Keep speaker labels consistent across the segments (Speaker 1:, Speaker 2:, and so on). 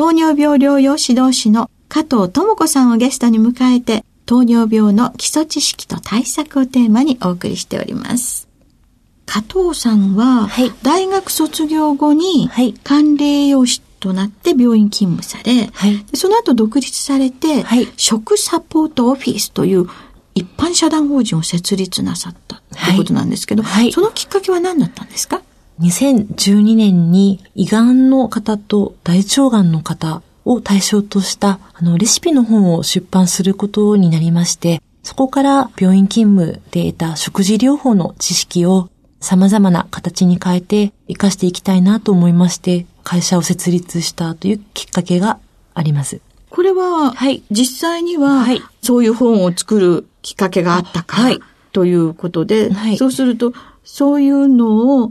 Speaker 1: 糖尿病療養指導士の加藤智子さんをゲストに迎えて、糖尿病の基礎知識と対策をテーマにお送りしております。加藤さんは、大学卒業後に管理栄養士となって病院勤務され、はい、その後独立されて、はい、食サポートオフィスという一般社団法人を設立なさったということなんですけど、はい、そのきっかけは何だったんですか？
Speaker 2: 2012年に胃がんの方と大腸がんの方を対象としたあのレシピの本を出版することになりまして、そこから病院勤務で得た食事療法の知識を様々な形に変えて活かしていきたいなと思いまして、会社を設立したというきっかけがあります。
Speaker 1: これは、はい、実際には、はい、そういう本を作るきっかけがあったか、はい、ということで、はい、そうすると、そういうのを、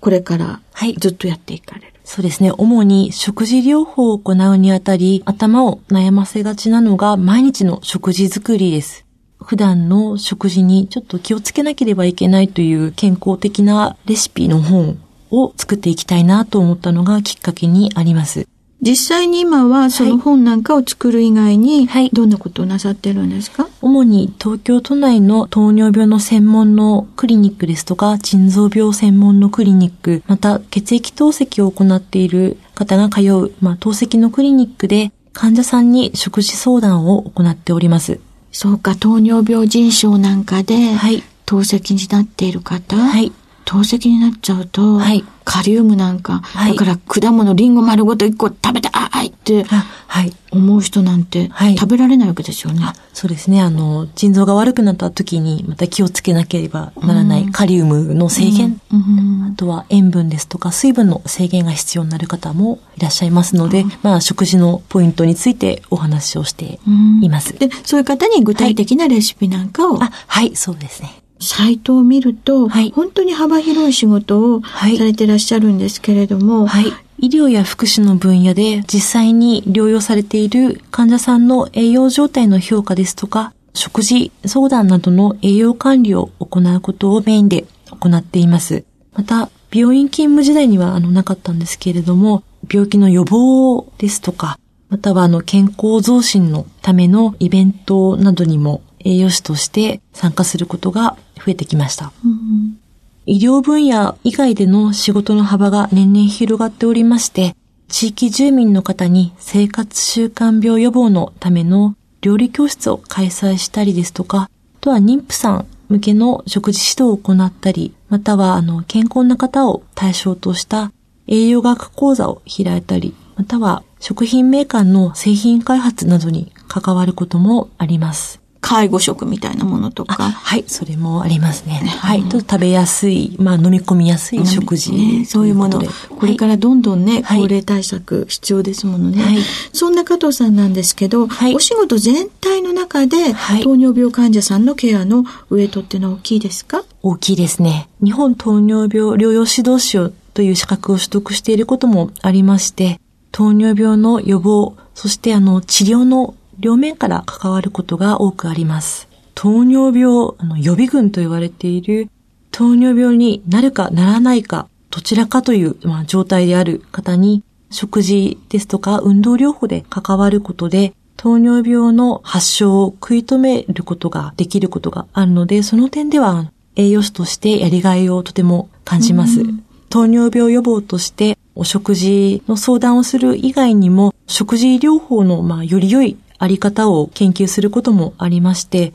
Speaker 1: これからずっとやっていかれる。
Speaker 2: そうですね。主に食事療法を行うにあたり、頭を悩ませがちなのが毎日の食事作りです。普段の食事にちょっと気をつけなければいけないという健康的なレシピの本を作っていきたいなと思ったのがきっかけにあります。
Speaker 1: 実際に今はその本なんかを作る以外に、どんなことをなさってるんですか、はい、
Speaker 2: 主に東京都内の糖尿病の専門のクリニックですとか、腎臓病専門のクリニック、また血液透析を行っている方が通う、まあ、透析のクリニックで患者さんに食事相談を行っております。
Speaker 1: そうか、糖尿病腎症なんかで、はい、透析になっている方、はい、透析になっちゃうと、はい、カリウムなんか、はい、だから果物、リンゴ丸ごと一個食べて、ああいって、はい、思う人なんて、はい、食べられないわけですよね。
Speaker 2: そうですね。あの、腎臓が悪くなった時に、また気をつけなければならないカリウムの制限、うんうん、あとは塩分ですとか水分の制限が必要になる方もいらっしゃいますので、まあ、食事のポイントについてお話をしています。
Speaker 1: で、そういう方に具体的なレシピなんかを、
Speaker 2: あ、はい、そうですね。
Speaker 1: サイトを見ると、はい、本当に幅広い仕事をされてらっしゃるんですけれども、はい、
Speaker 2: 医療や福祉の分野で実際に療養されている患者さんの栄養状態の評価ですとか、食事相談などの栄養管理を行うことをメインで行っています。また、病院勤務時代にはあのなかったんですけれども、病気の予防ですとか、またはあの健康増進のためのイベントなどにも栄養士として参加することが増えてきました。うん、医療分野以外での仕事の幅が年々広がっておりまして、地域住民の方に生活習慣病予防のための料理教室を開催したりですとか、あとは妊婦さん向けの食事指導を行ったり、またはあの健康な方を対象とした栄養学講座を開いたり、または食品メーカーの製品開発などに関わることもあります。
Speaker 1: 介護食みたいなものとか。
Speaker 2: はい、それもありますね。はい、と食べやすい、まあ飲み込みやすい食事、
Speaker 1: ね、そういうもの。これからどんどんね、はい、高齢対策必要ですものね。はい、そんな加藤さんなんですけど、はい、お仕事全体の中で、糖尿病患者さんのケアのウエイトっていうのは大きいですか？
Speaker 2: 大きいですね。日本糖尿病療養指導士をという資格を取得していることもありまして、糖尿病の予防、そしてあの治療の両面から関わることが多くあります。糖尿病、あの予備軍と言われている糖尿病になるかならないか、どちらかという、まあ、状態である方に、食事ですとか運動療法で関わることで、糖尿病の発症を食い止めることができることがあるので、その点では栄養士としてやりがいをとても感じます。糖尿病予防としてお食事の相談をする以外にも、食事療法のまあより良いあり方を研究することもありまして、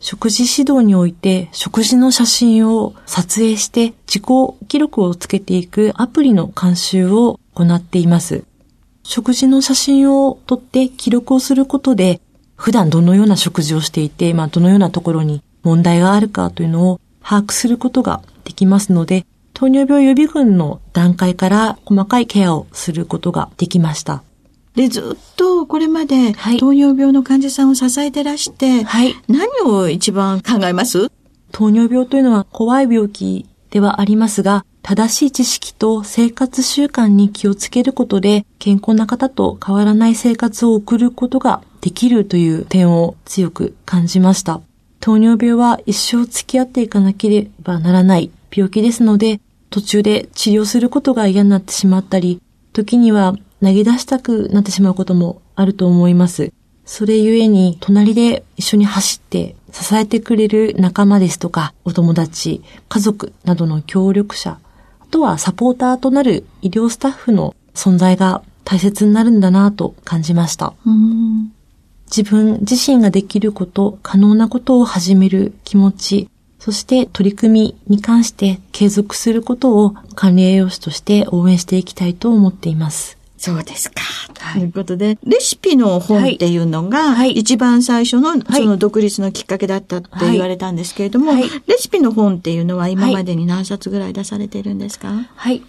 Speaker 2: 食事指導において食事の写真を撮影して自己記録をつけていくアプリの監修を行っています。食事の写真を撮って記録をすることで普段どのような食事をしていて、まあ、どのようなところに問題があるかというのを把握することができますので、糖尿病予備軍の段階から細かいケアをすることができました。
Speaker 1: で、ずっとこれまで、糖尿病の患者さんを支えてらして、はい、何を一番考えます？
Speaker 2: 糖尿病というのは怖い病気ではありますが、正しい知識と生活習慣に気をつけることで、健康な方と変わらない生活を送ることができるという点を強く感じました。糖尿病は一生付き合っていかなければならない病気ですので、途中で治療することが嫌になってしまったり、時には投げ出したくなってしまうこともあると思います。それゆえに、隣で一緒に走って支えてくれる仲間ですとか、お友達、家族などの協力者、あとはサポーターとなる医療スタッフの存在が大切になるんだなと感じました。自分自身ができること、可能なことを始める気持ち、そして取り組みに関して継続することを管理栄養士として応援していきたいと思っています。
Speaker 1: そうですか。ということで、レシピの本っていうのが、一番最初のその独立のきっかけだったって言われたんですけれども、レシピの本っていうのは今までに何冊ぐらい出されているんですか？
Speaker 2: はい。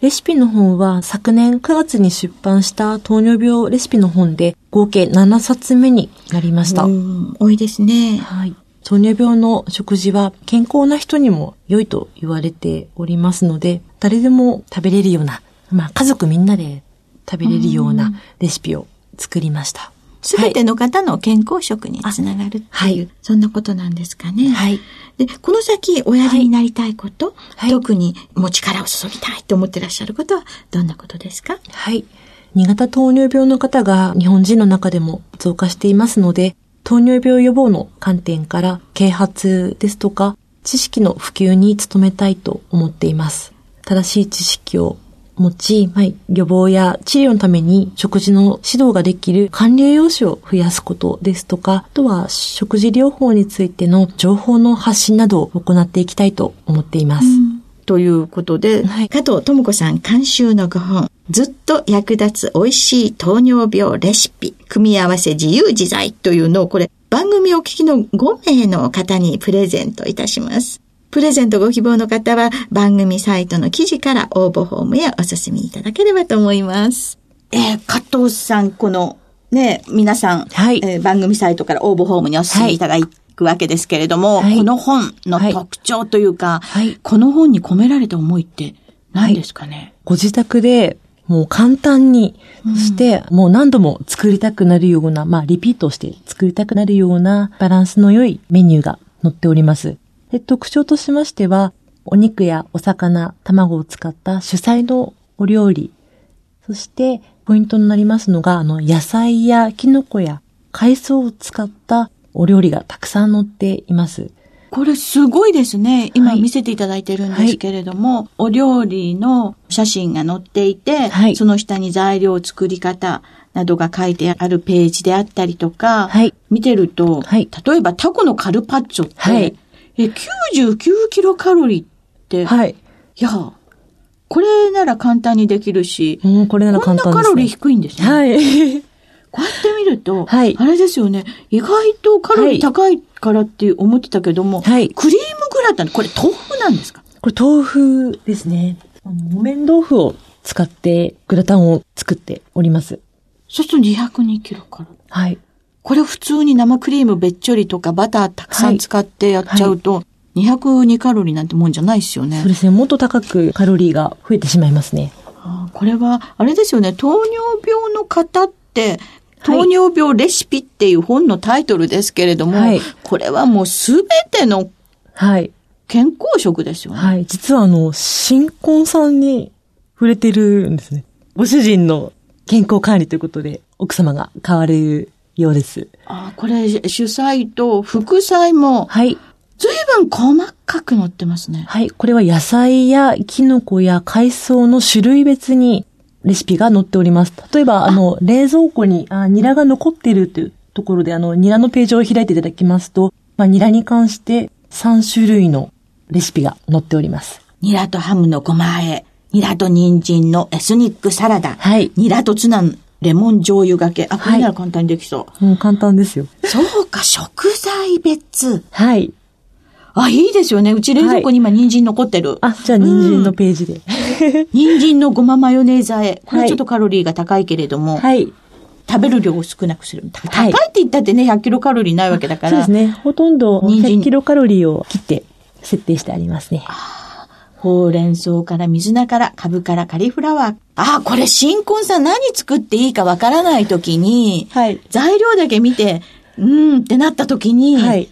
Speaker 2: レシピの本は昨年9月に出版した糖尿病レシピの本で合計7冊目になりました。
Speaker 1: 多いですね。
Speaker 2: はい。糖尿病の食事は健康な人にも良いと言われておりますので、誰でも食べれるような、まあ家族みんなで食べれるようなレシピを作りました。
Speaker 1: すべての方の健康食につながるっていう、はい、そんなことなんですかね。はい。で、この先おやりになりたいこと、はい、特にもう力を注ぎたいと思ってらっしゃることはどんなことですか？
Speaker 2: はい。2型糖尿病の方が日本人の中でも増加していますので、糖尿病予防の観点から啓発ですとか知識の普及に努めたいと思っています。正しい知識を持ち、まあ、予防や治療のために食事の指導ができる管理栄養士を増やすことですとか、あとは食事療法についての情報の発信などを行っていきたいと思っています。
Speaker 1: ということで、はい、加藤智子さん監修のご本、ずっと役立つ美味しい糖尿病レシピ、組み合わせ自由自在というのをこれ、番組を聞きの5名の方にプレゼントいたします。プレゼントご希望の方は番組サイトの記事から応募フォームへお進みいただければと思います。えー、加藤さん、このね、皆さん、はい。えー、番組サイトから応募フォームにお進みいただくわけですけれども、はい、この本の特徴というか、はい、この本に込められた思いって何ですかね、
Speaker 2: ご自宅でもう簡単に、そしてもう何度も作りたくなるような、まあリピートして作りたくなるようなバランスの良いメニューが載っております。で特徴としましては、お肉やお魚、卵を使った主菜のお料理、そしてポイントになりますのが、あの、野菜やキノコや海藻を使ったお料理がたくさん載っています。
Speaker 1: これすごいですね。今見せていただいてるんですけれども、はい、お料理の写真が載っていて、はい、その下に材料作り方などが書いてあるページであったりとか、はい、見てると、例えばタコのカルパッチョって、え、99キロカロリーって、はい。いや、これなら簡単にできるし、
Speaker 2: うん、これなら簡単です、ね、
Speaker 1: こんなカロリー低いんですね。はい。こうやって見ると、はい、あれですよね、意外とカロリー高いからって思ってたけども、はい、クリームグラタン、これ豆腐なんですか？
Speaker 2: これ豆腐ですね。あの、木綿豆腐を使ってグラタンを作っております。
Speaker 1: そうすると202キロカロリー。
Speaker 2: はい。
Speaker 1: これ普通に生クリームべっちょりとかバターたくさん使ってやっちゃうと、はい、202カロリーなんてもんじゃないですよね。
Speaker 2: そうですね。もっと高くカロリーが増えてしまいますね。
Speaker 1: これは、あれですよね。糖尿病の方って、糖尿病レシピっていう本のタイトルですけれども、はい、これはもうすべての健康食ですよね。
Speaker 2: はい。実はあの、新婚さんに触れてるんですね。ご主人の健康管理ということで、奥様が買われるようです。
Speaker 1: あこれ、主菜と副菜も、はい。随分細かく載ってますね。
Speaker 2: はい。これは野菜やキノコや海藻の種類別にレシピが載っております。例えば、あの、冷蔵庫に、あ、ニラが残っているというところで、あの、ニラのページを開いていただきますと、まあ、ニラに関して3種類のレシピが載っております。
Speaker 1: ニラとハムのごま和え、ニラと人参のエスニックサラダ、はい。ニラとツナレモン醤油がけ。あ、これなら簡単にできそ
Speaker 2: う。もう簡単ですよ。
Speaker 1: そうか、食材別。
Speaker 2: はい。
Speaker 1: あ、いいですよね。うち冷蔵庫に今人参残ってる。はい、
Speaker 2: あ、じゃあ人参のページで。
Speaker 1: 人参のごまマヨネーズ和え。これちょっとカロリーが高いけれども。はい。食べる量を少なくする。高いって言ったってね、100キロカロリーないわけだから。
Speaker 2: そうですね。ほとんど100キロカロリーを切って設定してありますね。
Speaker 1: ほうれん草から水菜から、カブからカリフラワー。ああ、これ新婚さん何作っていいかわからないときに、はい、材料だけ見て、うんってなったときに、はい、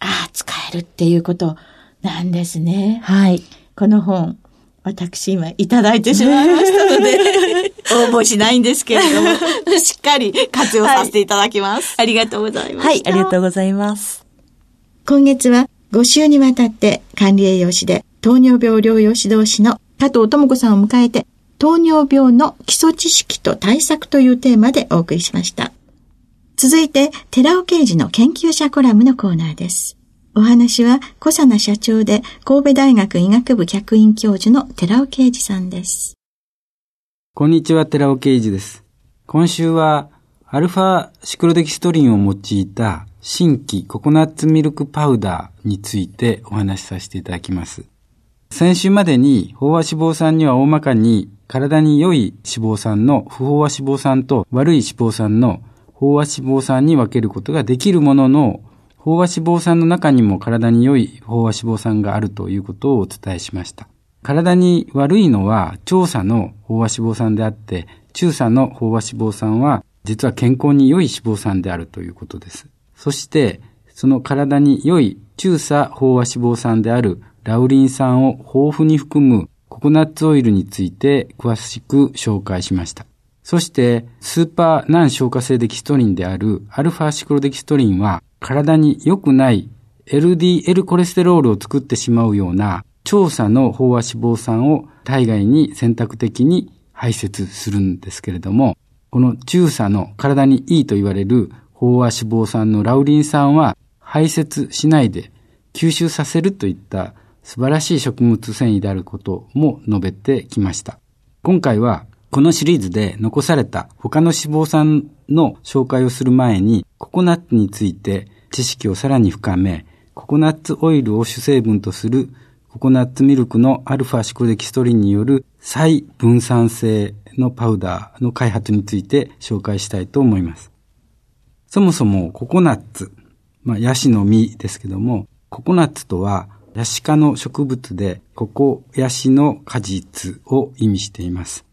Speaker 1: ああ、使えるっていうことなんですね。はい。この本、私今いただいてしまいましたので、応募しないんですけれども、しっかり活用させていただきます。はい、ありがとうございます。
Speaker 2: はい、ありがとうございます。
Speaker 1: 今月は5週にわたって管理栄養士で糖尿病療養指導士の加藤智子さんを迎えて、糖尿病の基礎知識と対策というテーマでお送りしました。続いて、寺尾刑事の研究者コラムのコーナーです。お話は、小佐奈社長で神戸大学医学部客員教授の寺尾啓二さんです。
Speaker 3: こんにちは、寺尾啓二です。今週は、アルファシクロデキストリンを用いた新規ココナッツミルクパウダーについてお話しさせていただきます。先週までに飽和脂肪酸には大まかに体に良い脂肪酸の不飽和脂肪酸と悪い脂肪酸の飽和脂肪酸に分けることができるものの飽和脂肪酸の中にも体に良い飽和脂肪酸があるということをお伝えしました。体に悪いのは調査の飽和脂肪酸であって、中査の飽和脂肪酸は実は健康に良い脂肪酸であるということです。そして、その体に良い中査飽和脂肪酸であるラウリン酸を豊富に含むココナッツオイルについて詳しく紹介しました。そして、スーパー難消化性デキストリンであるアルファシクロデキストリンは体に良くない LDL コレステロールを作ってしまうような調査の飽和脂肪酸を体外に選択的に排泄するんですけれども、この中査の体にいいと言われる飽和脂肪酸のラウリン酸は排泄しないで吸収させるといった素晴らしい食物繊維であることも述べてきました。今回はこのシリーズで残された他の脂肪酸の紹介をする前に、ココナッツについて知識をさらに深め、ココナッツオイルを主成分とするココナッツミルクのアルファシクロデキストリンによる再分散性のパウダーの開発について紹介したいと思います。そもそもココナッツ、まあ、ヤシの実ですけども、ココナッツとはヤシ科の植物で、ココヤシの果実を意味しています。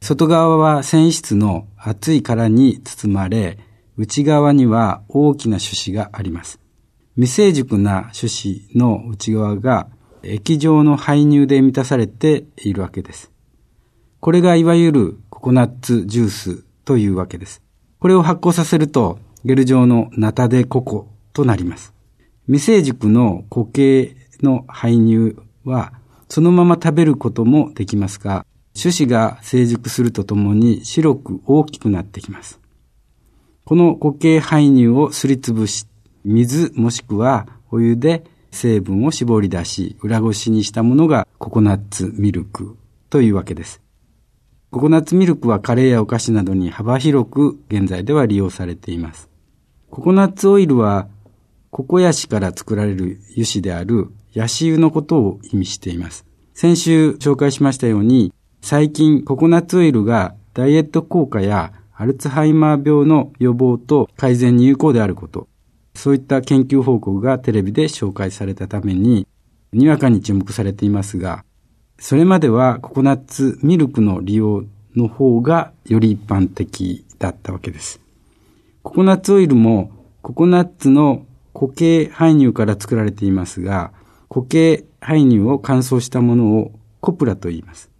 Speaker 3: 外側は繊維質の厚い殻に包まれ、内側には大きな種子があります。未成熟な種子の内側が液状の排乳で満たされているわけです。これがいわゆるココナッツジュースというわけです。これを発酵させるとゲル状のナタデココとなります。未成熟の固形の排乳はそのまま食べることもできますが、種子が成熟するとともに白く大きくなってきます。この固形排乳をすりつぶし、水もしくはお湯で成分を絞り出し、裏ごしにしたものがココナッツミルクというわけです。ココナッツミルクはカレーやお菓子などに幅広く現在では利用されています。ココナッツオイルはココヤシから作られる油脂であるヤシ油のことを意味しています。先週紹介しましたように、最近ココナッツオイルがダイエット効果やアルツハイマー病の予防と改善に有効であること、そういった研究報告がテレビで紹介されたために、にわかに注目されていますが、それまではココナッツミルクの利用の方がより一般的だったわけです。ココナッツオイルもココナッツの固形排乳から作られていますが、固形排乳を乾燥したものをコプラと言います。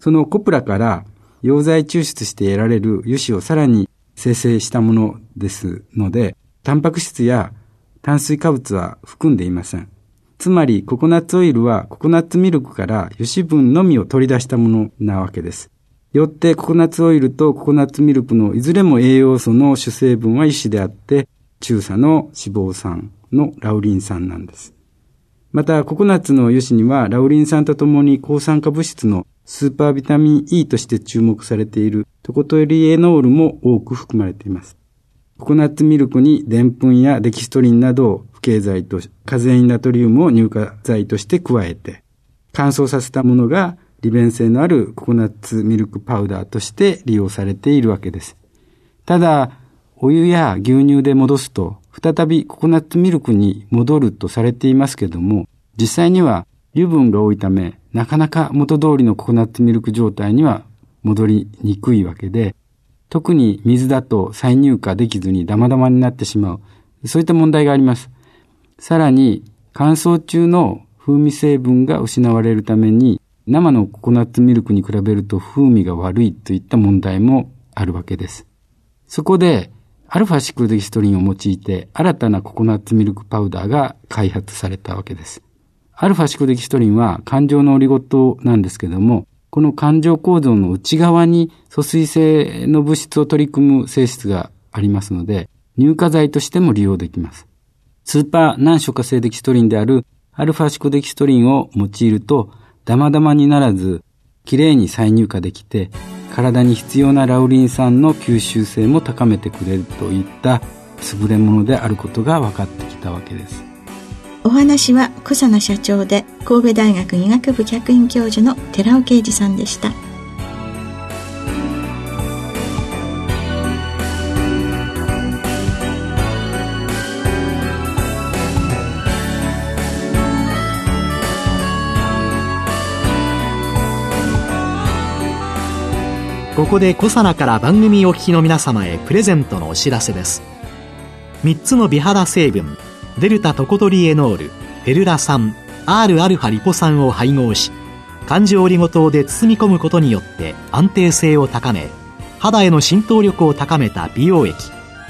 Speaker 3: そのコプラから溶剤抽出して得られる油脂をさらに生成したものですので、タンパク質や炭水化物は含んでいません。つまり、ココナッツオイルはココナッツミルクから油脂分のみを取り出したものなわけです。よって、ココナッツオイルとココナッツミルクのいずれも栄養素の主成分は油脂であって、中鎖の脂肪酸のラウリン酸なんです。また、ココナッツの油脂には、ラウリン酸とともに抗酸化物質のスーパービタミン E として注目されているトコトエリエノールも多く含まれています。ココナッツミルクにデンプンやデキストリンなどを経剤とカゼインナトリウムを乳化剤として加えて、乾燥させたものが利便性のあるココナッツミルクパウダーとして利用されているわけです。ただ、お湯や牛乳で戻すと、再びココナッツミルクに戻るとされていますけども、実際には油分が多いため、なかなか元通りのココナッツミルク状態には戻りにくいわけで、特に水だと再入荷できずにダマダマになってしまう。そういった問題があります。さらに、乾燥中の風味成分が失われるために、生のココナッツミルクに比べると風味が悪いといった問題もあるわけです。そこで、アルファシクロデキストリンを用いて新たなココナッツミルクパウダーが開発されたわけです。アルファシクロデキストリンは感情のオリゴ糖なんですけども、この感情構造の内側に疎水性の物質を取り組む性質がありますので、乳化剤としても利用できます。スーパー難所化性デキストリンであるアルファシコデキストリンを用いるとダマダマにならず、きれいに再入荷できて、体に必要なラウリン酸の吸収性も高めてくれるといった優れものであることが分かってきたわけです。
Speaker 1: お話は小佐奈社長で神戸大学医学部客員教授の寺尾啓二さんでした。
Speaker 4: ここでコサナから番組お聞きの皆様へプレゼントのお知らせです。3つの美肌成分デルタトコトリエノールペルラ酸 Rα リポ酸を配合し環状オリゴ糖で包み込むことによって安定性を高め肌への浸透力を高めた美容液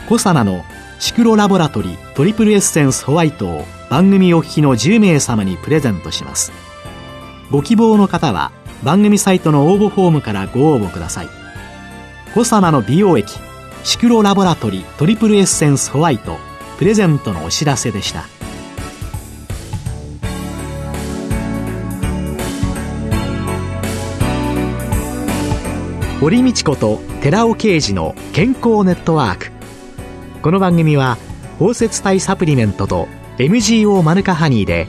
Speaker 4: コサナのシクロラボラトリトリプルエッセンスホワイトを番組お聞きの10名様にプレゼントします。ご希望の方は番組サイトの応募フォームからご応募ください。コサナの美容液シクロラボラトリートリプルエッセンスホワイトプレゼントのお知らせでした。堀道子と寺尾啓二の健康ネットワーク。この番組は包摂体サプリメントと MGO マヌカハニーで